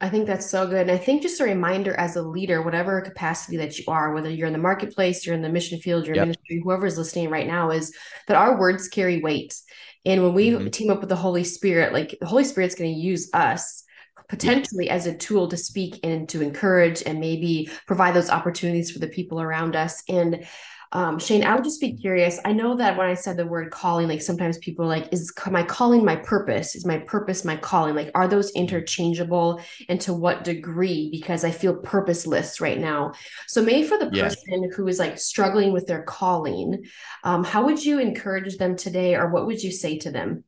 I think that's so good. And I think just a reminder as a leader, whatever capacity that you are, whether you're in the marketplace, you're in the mission field, you're yep. ministry, whoever is listening right now, is that our words carry weight. And when we mm-hmm. team up with the Holy Spirit, like the Holy Spirit's going to use us potentially as a tool to speak and to encourage and maybe provide those opportunities for the people around us. And um, Shane, I would just be curious. I know that when I said the word calling, like sometimes people are like, is my calling my purpose? Is my purpose my calling? Like, are those interchangeable and to what degree? Because I feel purposeless right now. So, maybe for the person who is like struggling with their calling, um, how would you encourage them today or what would you say to them?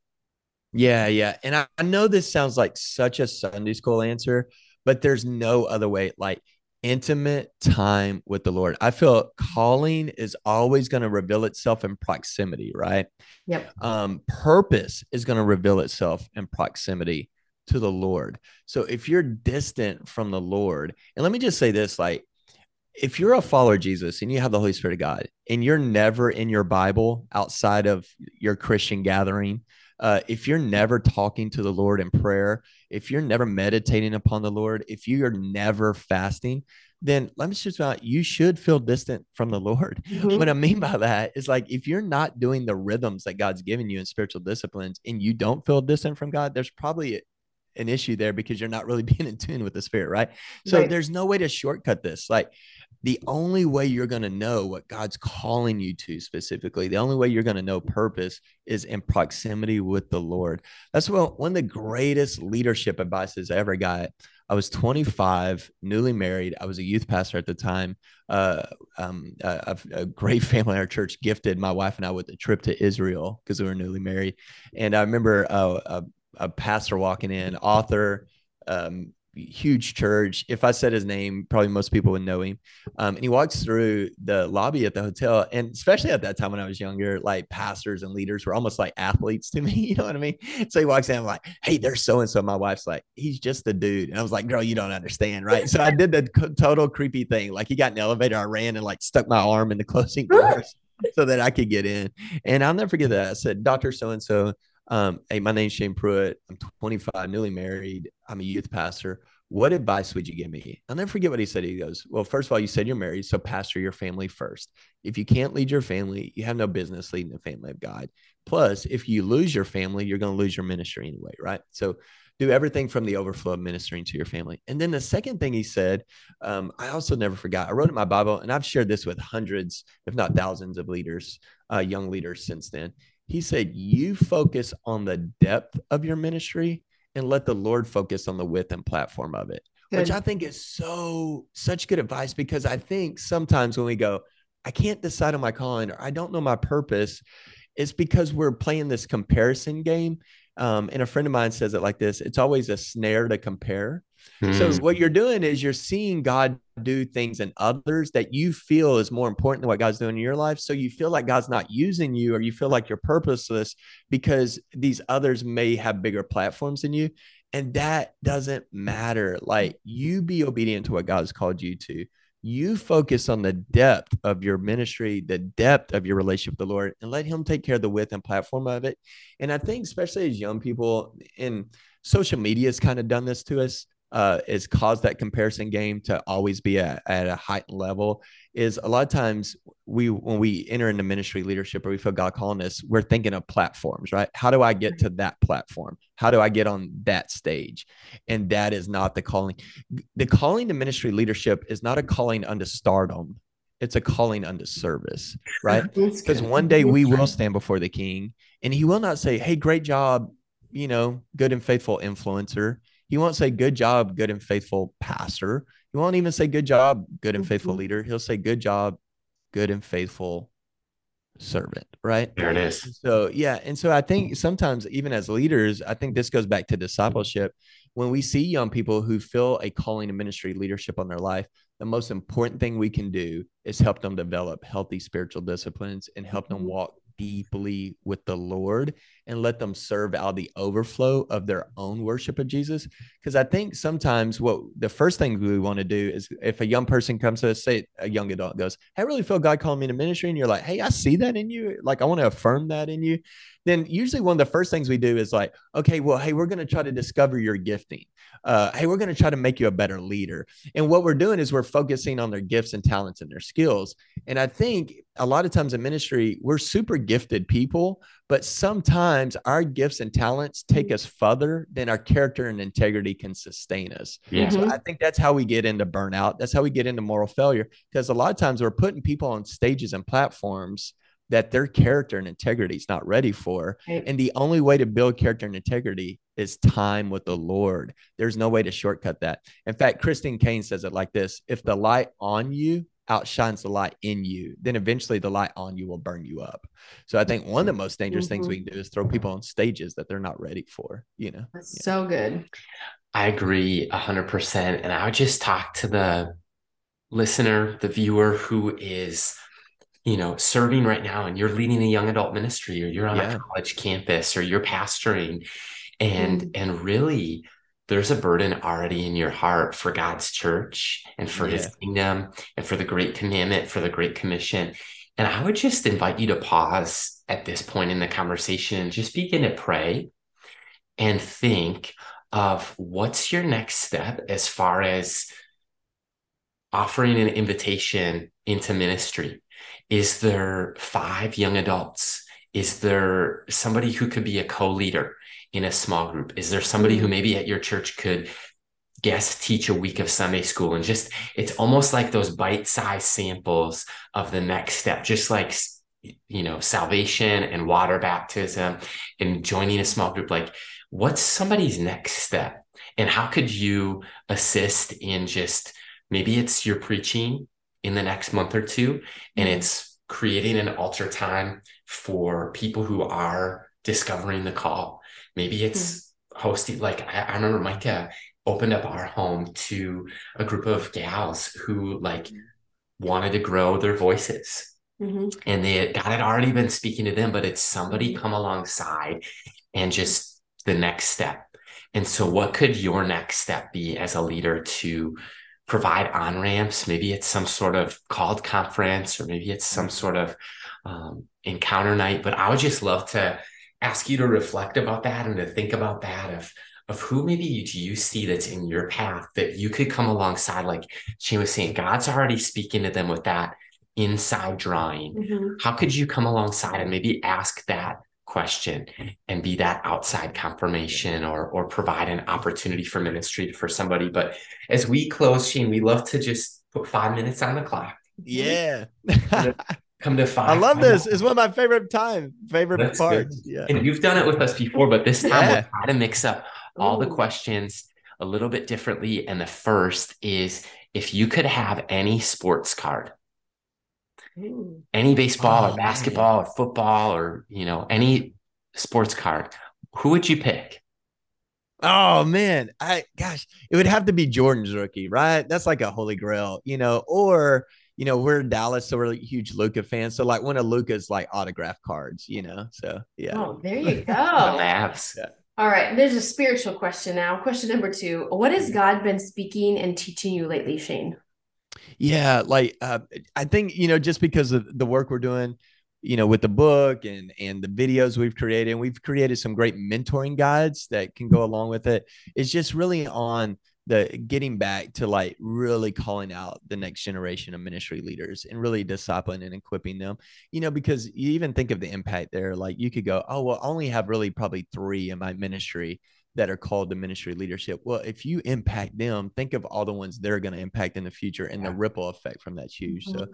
Yeah, yeah. And I, I know this sounds like such a Sunday school answer, but there's no other way. Like, intimate time with the Lord. I feel calling is always going to reveal itself in proximity, right? Yep. Um, purpose is going to reveal itself in proximity to the Lord. So if you're distant from the Lord, and let me just say this like, if you're a follower of Jesus and you have the Holy Spirit of God and you're never in your Bible outside of your Christian gathering, uh, if you're never talking to the Lord in prayer, if you're never meditating upon the Lord, if you are never fasting, then let me just about you should feel distant from the Lord. Mm-hmm. What I mean by that is like if you're not doing the rhythms that God's given you in spiritual disciplines and you don't feel distant from God, there's probably an issue there because you're not really being in tune with the spirit, right? So right. there's no way to shortcut this. Like the only way you're going to know what God's calling you to specifically, the only way you're going to know purpose is in proximity with the Lord. That's what one of the greatest leadership advices I ever got. I was 25, newly married. I was a youth pastor at the time. Uh, um, a, a, great family in our church gifted my wife and I with a trip to Israel because we were newly married. And I remember uh, a, a pastor walking in, author, um, huge church. If I said his name, probably most people would know him. Um, and he walks through the lobby at the hotel. And especially at that time when I was younger, like pastors and leaders were almost like athletes to me. You know what I mean? So he walks in, I'm like, hey, there's so and so. My wife's like, he's just a dude. And I was like, girl, you don't understand. Right. So I did the total creepy thing. Like he got in an elevator, I ran and like stuck my arm in the closing doors so that I could get in. And I'll never forget that. I said, Dr. So and so, um, hey, my name's Shane Pruitt. I'm 25, newly married. I'm a youth pastor. What advice would you give me? I'll never forget what he said. He goes, Well, first of all, you said you're married, so pastor your family first. If you can't lead your family, you have no business leading the family of God. Plus, if you lose your family, you're going to lose your ministry anyway, right? So do everything from the overflow of ministering to your family. And then the second thing he said, um, I also never forgot. I wrote in my Bible, and I've shared this with hundreds, if not thousands, of leaders, uh, young leaders since then. He said, You focus on the depth of your ministry and let the Lord focus on the width and platform of it, good. which I think is so, such good advice because I think sometimes when we go, I can't decide on my calling or I don't know my purpose, it's because we're playing this comparison game. Um, and a friend of mine says it like this it's always a snare to compare. So hmm. what you're doing is you're seeing God do things in others that you feel is more important than what God's doing in your life. So you feel like God's not using you or you feel like you're purposeless because these others may have bigger platforms than you. And that doesn't matter. Like you be obedient to what God's called you to. You focus on the depth of your ministry, the depth of your relationship with the Lord, and let Him take care of the width and platform of it. And I think, especially as young people, and social media has kind of done this to us uh, is caused that comparison game to always be at, at a heightened level is a lot of times we when we enter into ministry leadership or we feel God calling us, we're thinking of platforms, right? How do I get to that platform? How do I get on that stage? And that is not the calling. The calling to ministry leadership is not a calling unto stardom. It's a calling unto service, right? Because one day we will stand before the king and he will not say, Hey, great job, you know, good and faithful influencer he won't say good job, good and faithful pastor. He won't even say good job, good and faithful mm-hmm. leader. He'll say good job, good and faithful servant, right? There it is. So, yeah. And so I think sometimes, even as leaders, I think this goes back to discipleship. When we see young people who feel a calling to ministry leadership on their life, the most important thing we can do is help them develop healthy spiritual disciplines and help them mm-hmm. walk deeply with the Lord and let them serve out the overflow of their own worship of Jesus. Because I think sometimes what the first thing we want to do is if a young person comes to us, say a young adult goes, I really feel God calling me to ministry. And you're like, hey, I see that in you. Like, I want to affirm that in you. Then usually one of the first things we do is like, okay, well, hey, we're going to try to discover your gifting. Uh, hey, we're going to try to make you a better leader. And what we're doing is we're focusing on their gifts and talents and their skills. And I think a lot of times in ministry, we're super gifted people, but sometimes our gifts and talents take us further than our character and integrity can sustain us. Yeah. So I think that's how we get into burnout. That's how we get into moral failure because a lot of times we're putting people on stages and platforms that their character and integrity is not ready for. Right. And the only way to build character and integrity is time with the Lord. There's no way to shortcut that. In fact, Christine Caine says it like this if the light on you outshines the light in you, then eventually the light on you will burn you up. So I think one of the most dangerous mm-hmm. things we can do is throw people on stages that they're not ready for, you know. That's yeah. so good. I agree 100% and I would just talk to the listener, the viewer who is you know serving right now and you're leading a young adult ministry or you're on yeah. a college campus or you're pastoring and mm-hmm. and really there's a burden already in your heart for God's church and for yeah. his kingdom and for the great commandment, for the great commission. And I would just invite you to pause at this point in the conversation and just begin to pray and think of what's your next step as far as offering an invitation into ministry. Is there five young adults Is there somebody who could be a co-leader in a small group? Is there somebody mm-hmm. who maybe at your church could guest teach a week of Sunday school and just it's almost like those bite-sized samples of the next step, just like you know, salvation and water baptism and joining a small group. Like, what's somebody's next step? And how could you assist in just maybe it's your preaching in the next month or two, and mm-hmm. it's creating an altar time for people who are discovering the call. Maybe it's mm-hmm. hosting, like I, I remember Micah opened up our home to a group of gals who like wanted to grow their voices mm-hmm. and they God had already been speaking to them, but it's somebody mm-hmm. come alongside and just the next step. And so, what could your next step be as a leader to provide on ramps? Maybe it's some sort of called conference, or maybe it's some sort of um, encounter night. But I would just love to ask you to reflect about that and to think about that of of who maybe do you see that's in your path that you could come alongside like she was saying god's already speaking to them with that inside drawing mm-hmm. how could you come alongside and maybe ask that question and be that outside confirmation or or provide an opportunity for ministry for somebody but as we close shane we love to just put five minutes on the clock yeah come to five. I love this. It's one of my favorite time, favorite That's parts. Good. Yeah. And you've done it with us before, but this time yeah. we'll try to mix up all Ooh. the questions a little bit differently. And the first is if you could have any sports card. Any baseball oh, or basketball man. or football or you know, any sports card, who would you pick? Oh man, I gosh, it would have to be Jordan's rookie, right? That's like a holy grail, you know, or you know, we're in Dallas, so we're like huge luca fans. So like one of luca's like autograph cards, you know. So yeah. Oh, there you go. Maps. Yeah. All right. There's a spiritual question now. Question number two. What has God been speaking and teaching you lately, Shane? Yeah, like uh, I think, you know, just because of the work we're doing, you know, with the book and and the videos we've created, and we've created some great mentoring guides that can go along with it. It's just really on the getting back to like really calling out the next generation of ministry leaders and really discipling and equipping them you know because you even think of the impact there like you could go oh well I only have really probably three in my ministry that are called to ministry leadership well if you impact them think of all the ones they're going to impact in the future and yeah. the ripple effect from that's huge mm-hmm. so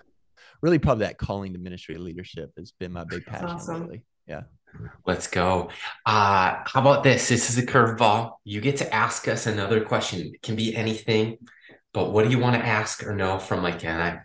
really probably that calling to ministry leadership has been my big passion awesome. lately yeah Let's go. Uh, how about this? This is a curveball. You get to ask us another question. It can be anything, but what do you want to ask or know from Mike and I?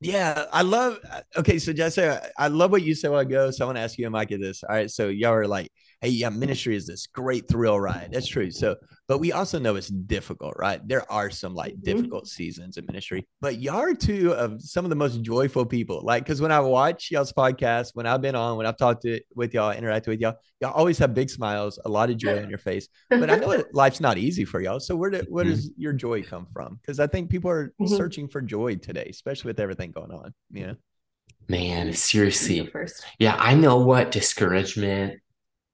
Yeah, I love. Okay, so Jesse, I love what you said while ago. So I want to ask you and Mike this. All right, so y'all are like hey, yeah, ministry is this great thrill ride. That's true. So, but we also know it's difficult, right? There are some like mm-hmm. difficult seasons in ministry, but y'all are two of some of the most joyful people. Like, because when I watch y'all's podcast, when I've been on, when I've talked to with y'all, interacted with y'all, y'all always have big smiles, a lot of joy on your face. But I know life's not easy for y'all. So where do, where mm-hmm. does your joy come from? Because I think people are mm-hmm. searching for joy today, especially with everything going on. Yeah. Man, seriously. Yeah, I know what discouragement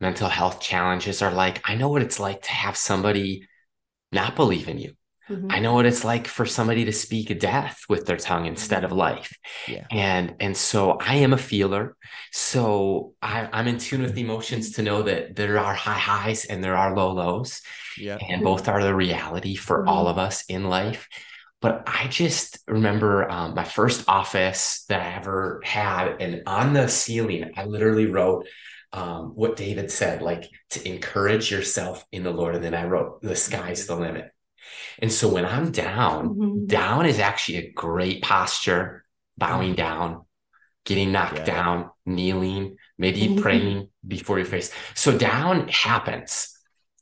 mental health challenges are like. I know what it's like to have somebody not believe in you. Mm-hmm. I know what it's like for somebody to speak death with their tongue instead of life. Yeah. And and so I am a feeler. So I, I'm in tune with emotions to know that there are high highs and there are low lows. Yeah. And both are the reality for mm-hmm. all of us in life. But I just remember um, my first office that I ever had, and on the ceiling, I literally wrote, um, what David said, like to encourage yourself in the Lord. And then I wrote, the sky's the limit. And so when I'm down, mm-hmm. down is actually a great posture, bowing down, getting knocked yeah. down, kneeling, maybe mm-hmm. praying before your face. So down happens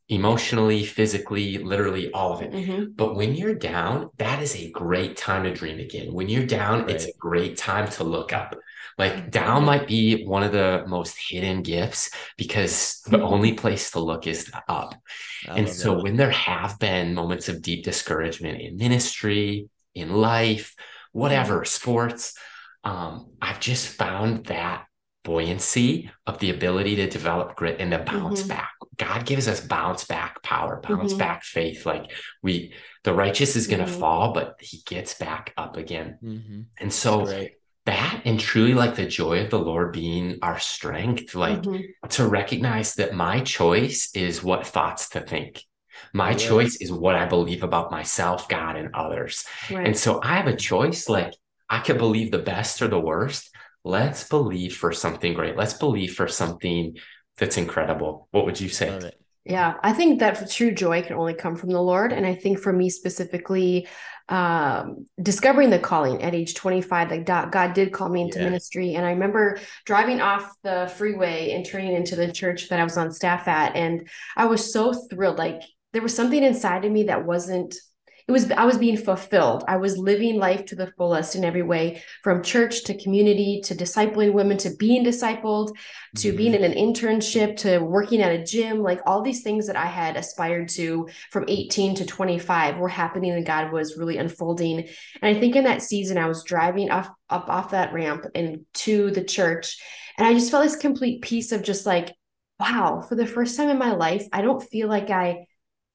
emotionally, physically, literally all of it. Mm-hmm. But when you're down, that is a great time to dream again. When you're down, right. it's a great time to look up. Like down might be one of the most hidden gifts because the mm-hmm. only place to look is up. and so that. when there have been moments of deep discouragement in ministry, in life, whatever, mm-hmm. sports, um, I've just found that buoyancy of the ability to develop grit and to bounce mm-hmm. back. God gives us bounce back power, bounce mm-hmm. back faith. Like we, the righteous is going to mm-hmm. fall, but he gets back up again. Mm-hmm. And so that and truly like the joy of the Lord being our strength, like mm-hmm. to recognize that my choice is what thoughts to think. My yeah. choice is what I believe about myself, God, and others. Right. And so I have a choice. Like I could believe the best or the worst. Let's believe for something great. Let's believe for something that's incredible. What would you say? Yeah, I think that true joy can only come from the Lord. And I think for me specifically, um, discovering the calling at age 25, like God did call me into yeah. ministry. And I remember driving off the freeway and turning into the church that I was on staff at. And I was so thrilled. Like there was something inside of me that wasn't it was i was being fulfilled i was living life to the fullest in every way from church to community to discipling women to being discipled to mm-hmm. being in an internship to working at a gym like all these things that i had aspired to from 18 to 25 were happening and god was really unfolding and i think in that season i was driving off up off that ramp and to the church and i just felt this complete piece of just like wow for the first time in my life i don't feel like i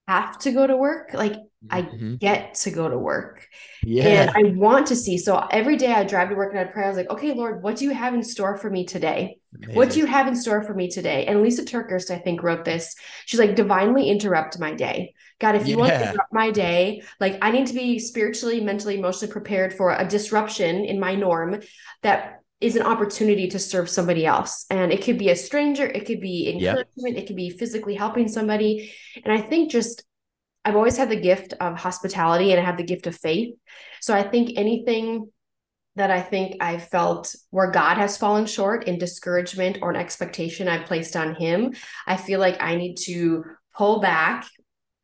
have to go to work. Like I mm-hmm. get to go to work. Yeah. And I want to see. So every day I drive to work and I pray. I was like, okay, Lord, what do you have in store for me today? Amazing. What do you have in store for me today? And Lysa TerKeurst, I think, wrote this. She's like, divinely interrupt my day. God, if you yeah. want to interrupt my day, like I need to be spiritually, mentally, emotionally prepared for a disruption in my norm that is an opportunity to serve somebody else. And it could be a stranger, it could be encouragement, yep. it could be physically helping somebody. And I think just I've always had the gift of hospitality and I have the gift of faith. So I think anything that I think I've felt where God has fallen short in discouragement or an expectation I've placed on Him, I feel like I need to pull back,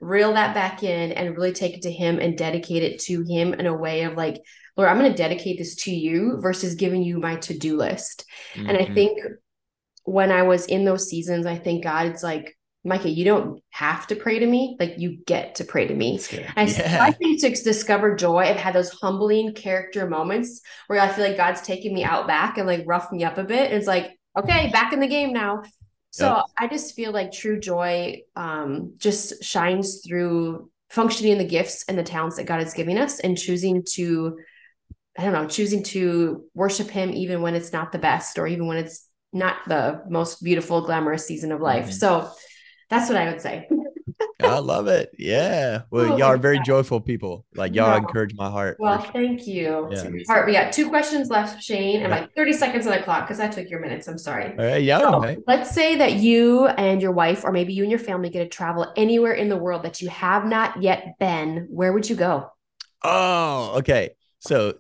reel that back in, and really take it to Him and dedicate it to Him in a way of like, Lord, I'm going to dedicate this to you versus giving you my to do list. Mm-hmm. And I mm-hmm. think when I was in those seasons, I think God's like, Micah, you don't have to pray to me. Like you get to pray to me. I, yeah. I think to discover joy, I've had those humbling character moments where I feel like God's taking me out back and like rough me up a bit. And it's like, okay, back in the game now. So yep. I just feel like true joy um, just shines through functioning in the gifts and the talents that God is giving us and choosing to I don't know, choosing to worship him even when it's not the best or even when it's not the most beautiful, glamorous season of life. Mm-hmm. So that's what I would say. I love it. Yeah. Well, oh, y'all are very joyful people. Like y'all encourage my heart. Well, sure. thank you. Yeah. Heart, we got two questions left, Shane, and yeah. like 30 seconds on the clock because I took your minutes. I'm sorry. All right, yeah. So, Let's say that you and your wife, or maybe you and your family, get to travel anywhere in the world that you have not yet been. Where would you go? Oh, okay. So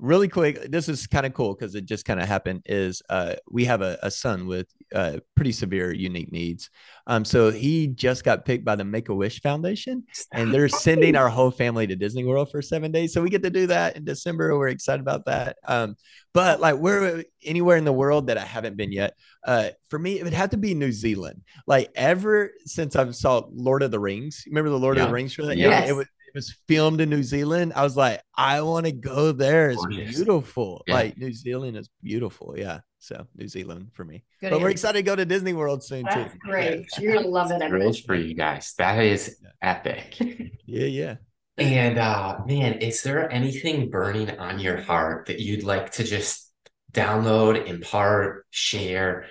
really quick this is kind of cool because it just kind of happened is uh, we have a, a son with uh, pretty severe unique needs. Um, so he just got picked by the make-a-wish foundation and they're sending our whole family to disney world for seven days. So we get to do that in december. We're excited about that. Um, but like we're anywhere in the world that i haven't been yet uh, for me it would have to be new zealand. Like ever since i've saw lord of the rings remember the lord yeah. of the rings trailer? Yes. yeah. It was it was filmed in New Zealand. I was like, I want to go there. It's beautiful. Yeah. Like New Zealand is beautiful. Yeah. So New Zealand for me. Good but we're excited to go to Disney World soon That's too. Great. You're gonna love it. Rules for you guys. That is yeah. epic. yeah, yeah. And uh man, is there anything burning on your heart that you'd like to just download, impart, share?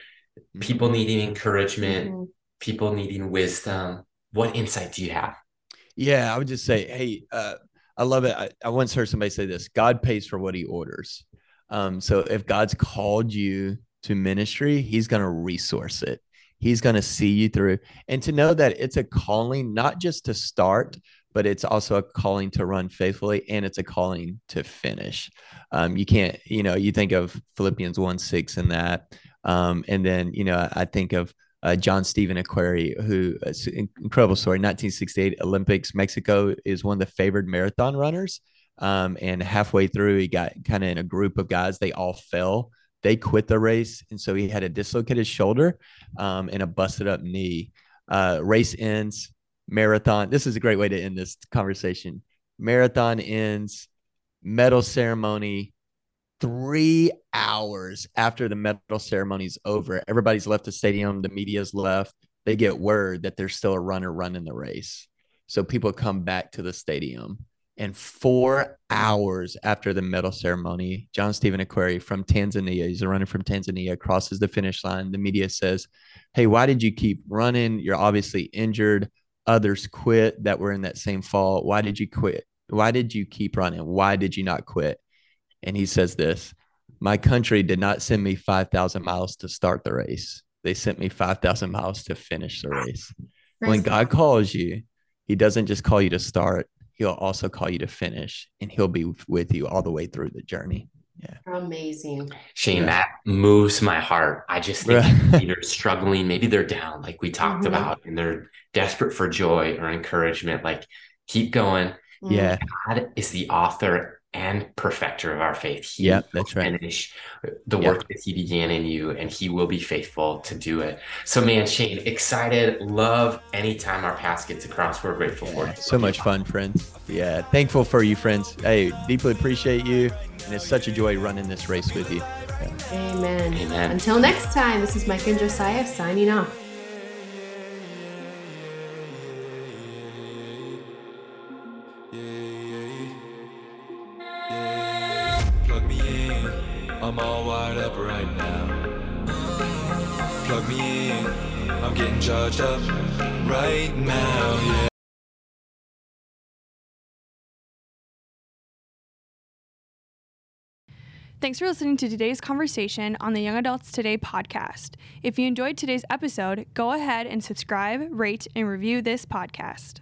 People needing encouragement, mm-hmm. people needing wisdom. What insight do you have? Yeah, I would just say, hey, uh, I love it. I, I, once heard somebody say this: God pays for what He orders. Um, so if God's called you to ministry, He's going to resource it. He's going to see you through, and to know that it's a calling not just to start, but it's also a calling to run faithfully, and it's a calling to finish. Um, you can't, you know, you think of Philippians one six and that, um, and then you know, I think of uh, John Stephen Akhwari, who uh, incredible story, 1968 Olympics, Mexico is one of the favored marathon runners. Um, and halfway through, he got kind of in a group of guys. They all fell. They quit the race, and so he had a dislocated shoulder um, and a busted up knee. Uh, race ends. Marathon. This is a great way to end this conversation. Marathon ends. Medal ceremony three hours after the medal ceremony is over, everybody's left the stadium, the media's left. They get word that there's still a runner running the race. So people come back to the stadium And four hours after the medal ceremony, John Stephen Akhwari from Tanzania, he's a runner from Tanzania, crosses the finish line. The media says, Hey, why did you keep running? You're obviously injured. Others quit that were in that same fall. Why did you quit? Why did you keep running? Why did you not quit? And he says this My country did not send me 5,000 miles to start the race, they sent me 5,000 miles to finish the race. When God calls you, he doesn't just call you to start, he'll also call you to finish and he'll be with you all the way through the journey. Yeah. Amazing. Shane, yeah. that moves my heart. I just think they're struggling, maybe they're down, like we talked mm-hmm. about, and they're desperate for joy or encouragement. Like, keep going. Yeah. God is the author and perfecter of our faith. He yeah, that's right. Finish the work yep. that he began in you, and he will be faithful to do it. So, man, Shane, excited, love anytime our paths get to cross. We're grateful yeah, for So much fun, friends. Yeah, thankful for you, friends. Hey, deeply appreciate you, and it's such a joy running this race with you. Yeah. Amen. Amen. Until next time, this is Mike and Josiah signing off. I'm all wired up right now. Plug me in, I'm getting charged up right now, yeah. Thanks for listening to today's conversation on the Young Adults Today podcast. If you enjoyed today's episode, go ahead and subscribe, rate, and review this podcast.